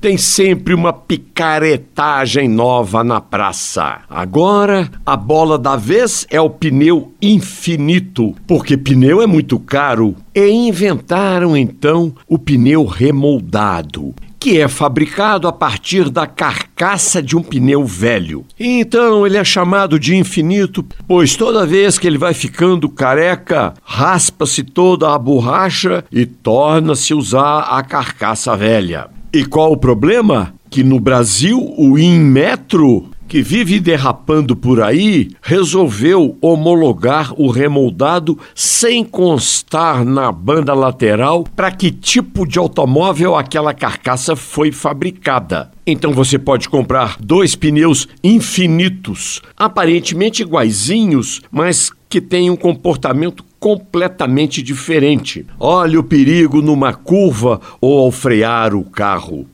tem sempre uma picaretagem nova na praça. Agora, a bola da vez é o pneu infinito, porque pneu é muito caro. E inventaram então o pneu remoldado que é fabricado a partir da carcaça de um pneu velho. Então ele é chamado de infinito, pois toda vez que ele vai ficando careca, raspa-se toda a borracha e torna-se usar a carcaça velha. E qual o problema? Que no Brasil o Inmetro que vive derrapando por aí, resolveu homologar o remoldado sem constar na banda lateral para que tipo de automóvel aquela carcaça foi fabricada. Então você pode comprar dois pneus infinitos, aparentemente iguaizinhos, mas que têm um comportamento completamente diferente. Olha o perigo numa curva ou ao frear o carro.